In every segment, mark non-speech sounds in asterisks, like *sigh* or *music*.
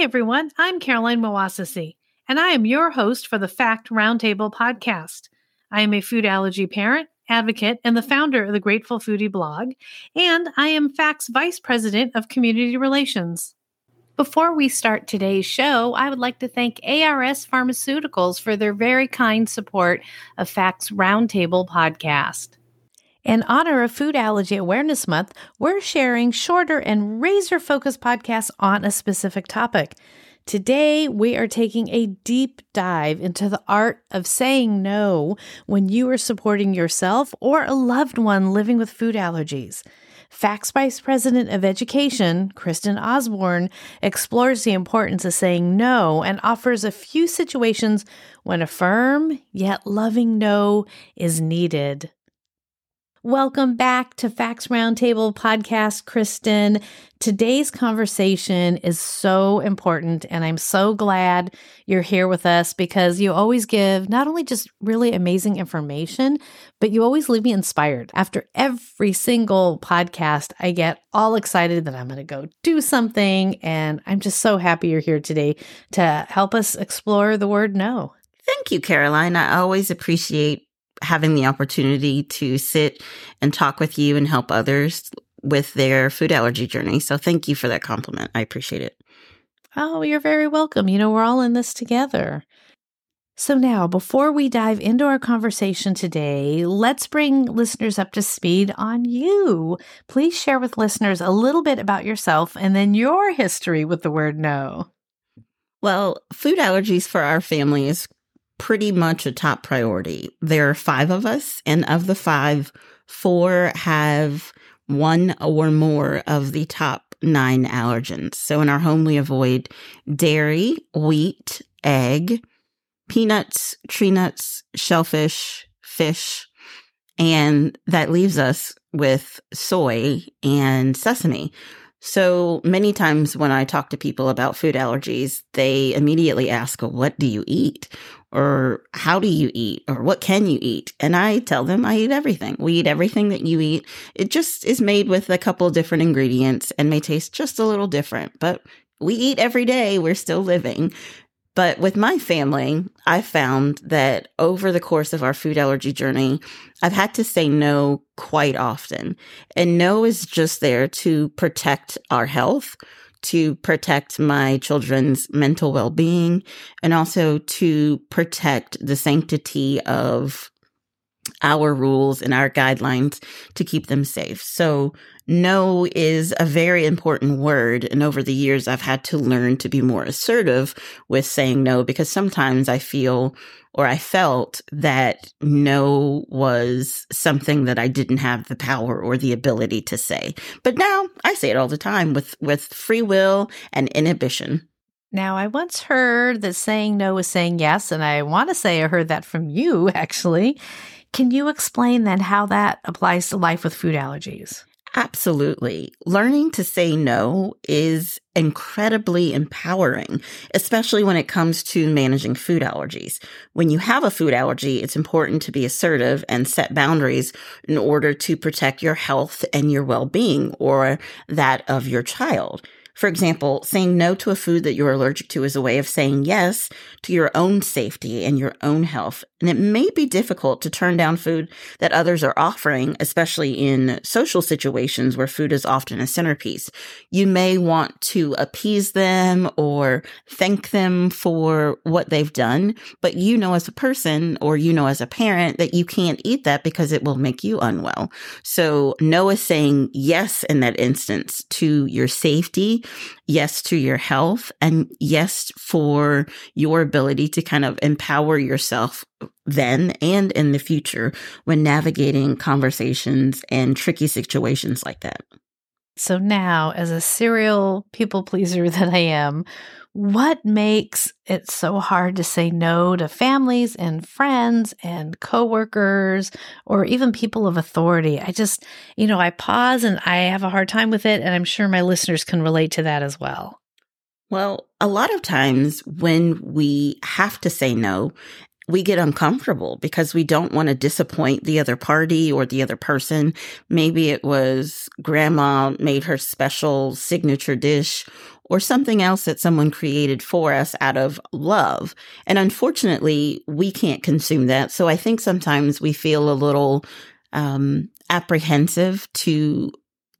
Everyone. I'm Caroline Moassessi, and I am your host for the FAACT Roundtable podcast. I am a food allergy parent, advocate, and the founder of the Grateful Foodie blog, and I am FAACT's Vice President of Community Relations. Before we start today's show, I would like to thank ARS Pharmaceuticals for their very kind support of FAACT's Roundtable podcast. In honor of Food Allergy Awareness Month, we're sharing shorter and razor focused podcasts on a specific topic. Today, we are taking a deep dive into the art of saying no when you are supporting yourself or a loved one living with food allergies. FAACT's Vice President of Education, Kristin Osborne, explores the importance of saying no and offers a few situations when a firm yet loving no is needed. Welcome back to FAACT's Roundtable podcast, Kristin. Today's conversation is so important, and I'm so glad you're here with us because you always give not only just really amazing information, but you always leave me inspired. After every single podcast, I get all excited that I'm going to go do something, and I'm just so happy you're here today to help us explore the word no. Thank you, Caroline. I always appreciate having the opportunity to sit and talk with you and help others with their food allergy journey. So thank you for that compliment. I appreciate it. Oh, you're very welcome. You know, we're all in this together. So, now before we dive into our conversation today, let's bring listeners up to speed on you. Please share with listeners a little bit about yourself and then your history with the word no. Well, food allergies for our family is pretty much a top priority. There are five of us, and of the five, four have one or more of the top nine allergens. So in our home, we avoid dairy, wheat, egg, peanuts, tree nuts, shellfish, fish, and that leaves us with soy and sesame. So many times when I talk to people about food allergies, they immediately ask, What do you eat? or how do you eat or what can you eat? And I tell them I eat everything. We eat everything that you eat. It just is made with a couple different ingredients and may taste just a little different, but we eat every day. We're still living. But with my family, I found that over the course of our food allergy journey, I've had to say no quite often. And no is just there to protect our health, to protect my children's mental well being and also to protect the sanctity of our rules and our guidelines to keep them safe. So, no is a very important word. And over the years, I've had to learn to be more assertive with saying no because sometimes I feel or I felt that no was something that I didn't have the power or the ability to say. But now I say it all the time with, with free will and inhibition. Now, I once heard that saying no is saying yes, and I want to say I heard that from you, *laughs* actually. Can you explain then how that applies to life with food allergies? Absolutely. Learning to say no is incredibly empowering, especially when it comes to managing food allergies. When you have a food allergy, it's important to be assertive and set boundaries in order to protect your health and your well-being or that of your child. For example, saying no to a food that you're allergic to is a way of saying yes to your own safety and your own health. And it may be difficult to turn down food that others are offering, especially in social situations where food is often a centerpiece. You may want to appease them or thank them for what they've done, but you know as a person or you know as a parent that you can't eat that because it will make you unwell. So Noah saying yes in that instance to your safety yes to your health and yes for your ability to kind of empower yourself then and in the future when navigating conversations and tricky situations like that. So now, as a serial people pleaser *laughs* that I am, what makes it so hard to say no to families and friends and coworkers or even people of authority? I just, you know, I pause and I have a hard time with it. And I'm sure my listeners can relate to that as well. Well, a lot of times when we have to say no, we get uncomfortable because we don't want to disappoint the other party or the other person. Maybe it was grandma made her special signature dish or something else that someone created for us out of love. And unfortunately, we can't consume that. So I think sometimes we feel a little um, apprehensive to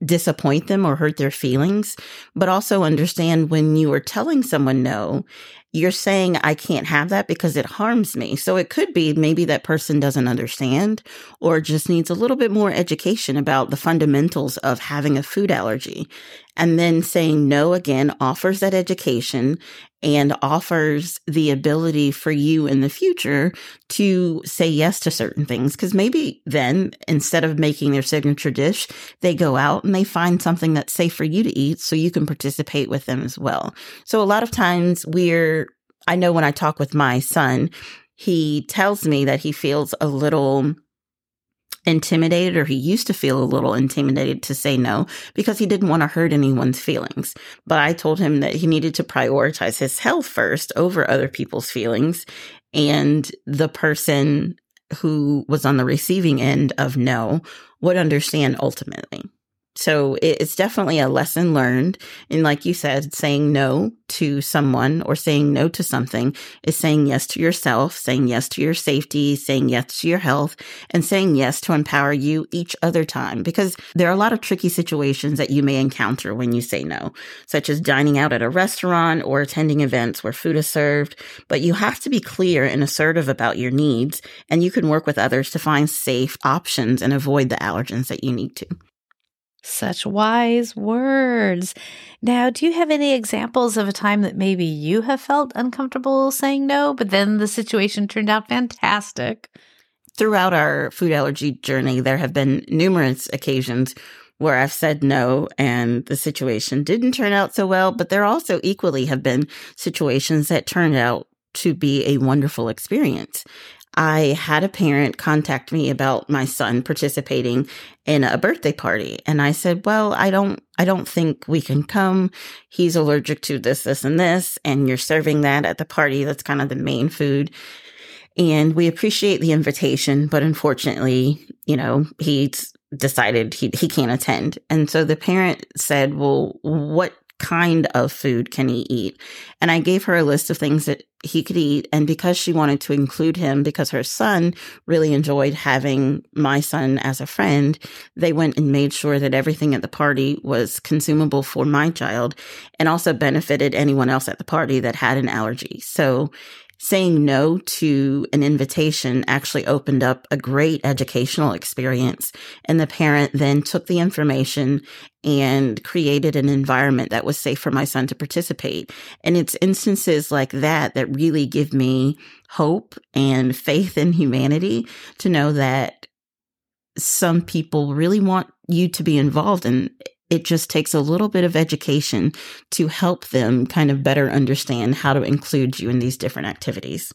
disappoint them or hurt their feelings, but also understand when you are telling someone no you're saying I can't have that because it harms me. So it could be maybe that person doesn't understand or just needs a little bit more education about the fundamentals of having a food allergy. And then saying no again offers that education and offers the ability for you in the future to say yes to certain things. Cause maybe then instead of making their signature dish, they go out and they find something that's safe for you to eat so you can participate with them as well. So a lot of times we're, I know when I talk with my son, he tells me that he feels a little intimidated or he used to feel a little intimidated to say no because he didn't want to hurt anyone's feelings. But I told him that he needed to prioritize his health first over other people's feelings. And the person who was on the receiving end of no would understand ultimately. So it's definitely a lesson learned. And like you said, saying no to someone or saying no to something is saying yes to yourself, saying yes to your safety, saying yes to your health, and saying yes to empower you each other time. Because there are a lot of tricky situations that you may encounter when you say no, such as dining out at a restaurant or attending events where food is served. But you have to be clear and assertive about your needs, and you can work with others to find safe options and avoid the allergens that you need to. Such wise words. Now, do you have any examples of a time that maybe you have felt uncomfortable saying no, but then the situation turned out fantastic? Throughout our food allergy journey, there have been numerous occasions where I've said no and the situation didn't turn out so well, but there also equally have been situations that turned out to be a wonderful experience. I had a parent contact me about my son participating in a birthday party. And I said, well, I don't, I don't think we can come. He's allergic to this, this, and this. And you're serving that at the party. That's kind of the main food. And we appreciate the invitation, but unfortunately, you know, he's decided he, he can't attend. And so the parent said, well, what kind of food can he eat? And I gave her a list of things that he could eat. And because she wanted to include him, because her son really enjoyed having my son as a friend, they went and made sure that everything at the party was consumable for my child and also benefited anyone else at the party that had an allergy. So saying no to an invitation actually opened up a great educational experience. And the parent then took the information and created an environment that was safe for my son to participate. And it's instances like that that really give me hope and faith in humanity to know that some people really want you to be involved in it just takes a little bit of education to help them kind of better understand how to include you in these different activities.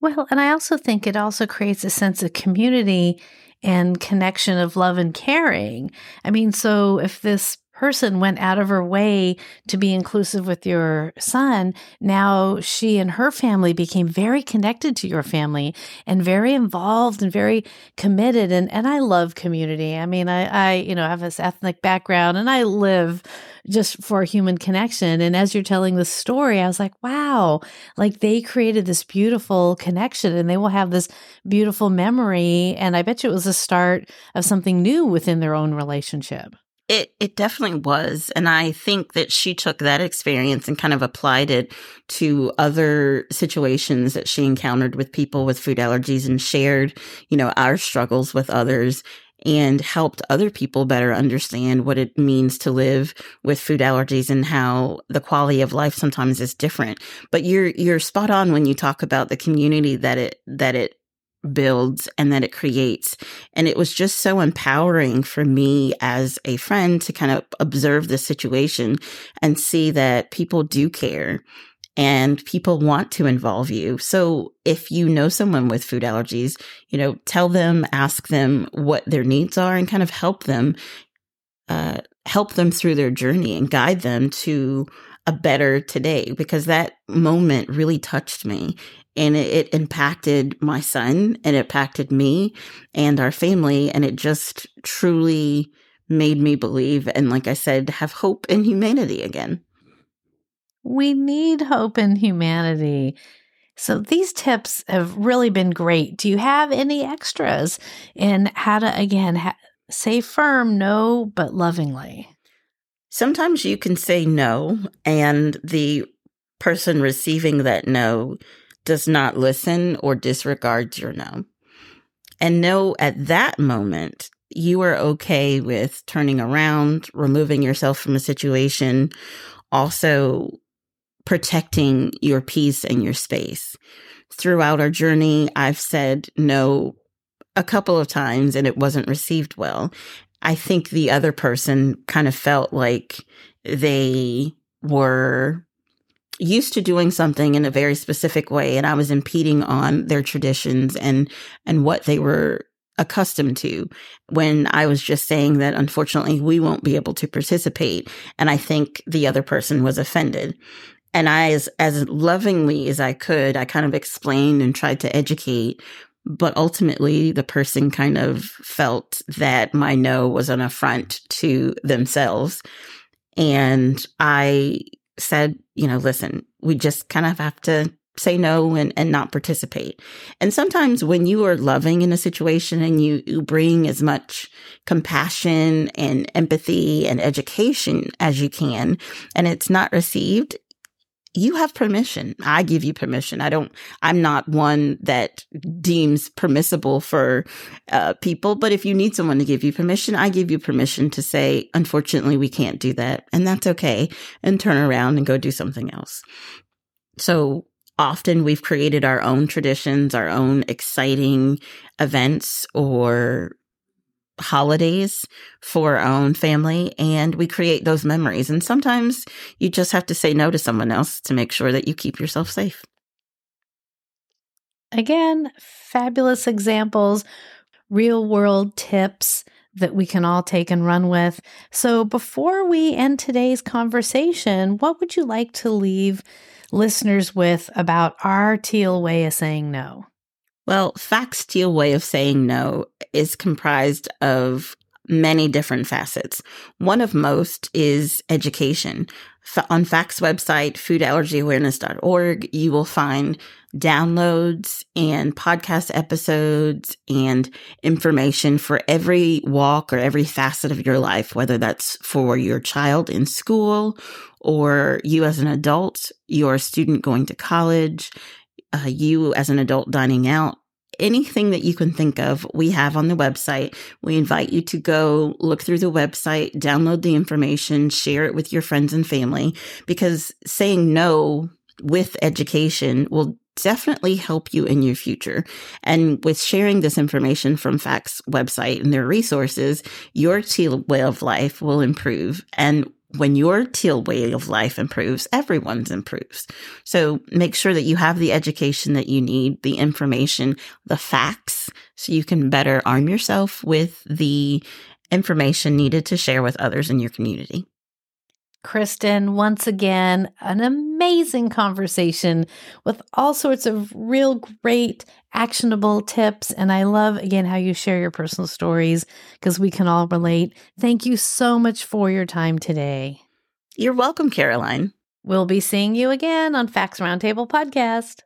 Well, and I also think it also creates a sense of community and connection of love and caring. I mean, so if this person went out of her way to be inclusive with your son, now she and her family became very connected to your family and very involved and very committed. And, and I love community. I mean, I, I, you know, have this ethnic background and I live just for human connection. And as you're telling the story, I was like, wow, like they created this beautiful connection and they will have this beautiful memory. And I bet you it was a start of something new within their own relationship. It it definitely was, and I think that she took that experience and kind of applied it to other situations that she encountered with people with food allergies and shared, you know, our struggles with others. and helped other people better understand what it means to live with food allergies and how the quality of life sometimes is different. But you're you're spot on when you talk about the community that it that it builds and that it creates. And it was just so empowering for me as a friend to kind of observe the situation and see that people do care and people want to involve you. So if you know someone with food allergies, you know, tell them, ask them what their needs are and kind of help them, uh, help them through their journey and guide them to a better today because that moment really touched me and it, it, impacted my son and it impacted me and our family. And it just truly made me believe and like i said have hope in humanity again. We need hope in humanity. So these tips have really been great. Do you have any extras in how to again ha- say firm no but lovingly sometimes you can say no and the person receiving that no does not listen or disregards your no. And know at that moment, you are okay with turning around, removing yourself from a situation, also protecting your peace and your space. Throughout our journey, I've said no a couple of times and it wasn't received well. I think the other person kind of felt like they were used to doing something in a very specific way and I was impeding on their traditions and and what they were accustomed to when I was just saying that unfortunately we won't be able to participate and I think the other person was offended. And I as as lovingly as I could I kind of explained and tried to educate but ultimately the person kind of felt that my no was an affront to themselves and I said, you know, listen, we just kind of have to say no and, and not participate. And sometimes when you are loving in a situation and you, you bring as much compassion and empathy and education as you can, and it's not received, you have permission. I give you permission. I don't, I'm not one that deems permissible for uh, people, but if you need someone to give you permission, I give you permission to say, unfortunately, we can't do that. And that's okay. And turn around and go do something else. So often we've created our own traditions, our own exciting events or holidays for our own family and we create those memories. And sometimes you just have to say no to someone else to make sure that you keep yourself safe. Again, fabulous examples, real world tips that we can all take and run with. So, before we end today's conversation, what would you like to leave listeners with about our teal way of saying no? Well, FAACT's Teal way of saying no is comprised of many different facets. One of most is education. On FAACT's website, foodallergyawareness.org, you will find downloads and podcast episodes and information for every walk or every facet of your life, whether that's for your child in school or you as an adult, your student going to college, uh, you as an adult dining out, anything that you can think of, we have on the website. We invite you to go look through the website, download the information, share it with your friends and family, because saying no with education will definitely help you in your future. And with sharing this information from FAACT's website and their resources, your way of life will improve. And when your teal way of life improves, everyone's improves. So make sure that you have the education that you need, the information, the facts, so you can better arm yourself with the information needed to share with others in your community. Kristin, once again, an amazing conversation with all sorts of real great actionable tips. And I love, again, how you share your personal stories because we can all relate. Thank you so much for your time today. You're welcome, Caroline. We'll be seeing you again on FAACT's Roundtable Podcast.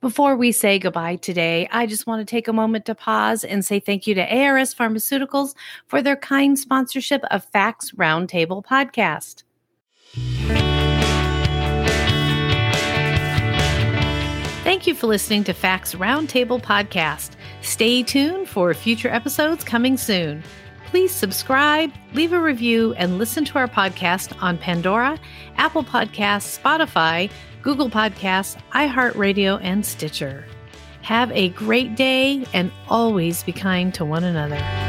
Before we say goodbye today, I just want to take a moment to pause and say thank you to ARS Pharmaceuticals for their kind sponsorship of FAACT's Roundtable Podcast. Thank you for listening to FAACT's Roundtable Podcast. Stay tuned for future episodes coming soon. Please subscribe, leave a review, and listen to our podcast on Pandora, Apple Podcasts, Spotify, Google Podcasts, iHeartRadio, and Stitcher. Have a great day and always be kind to one another.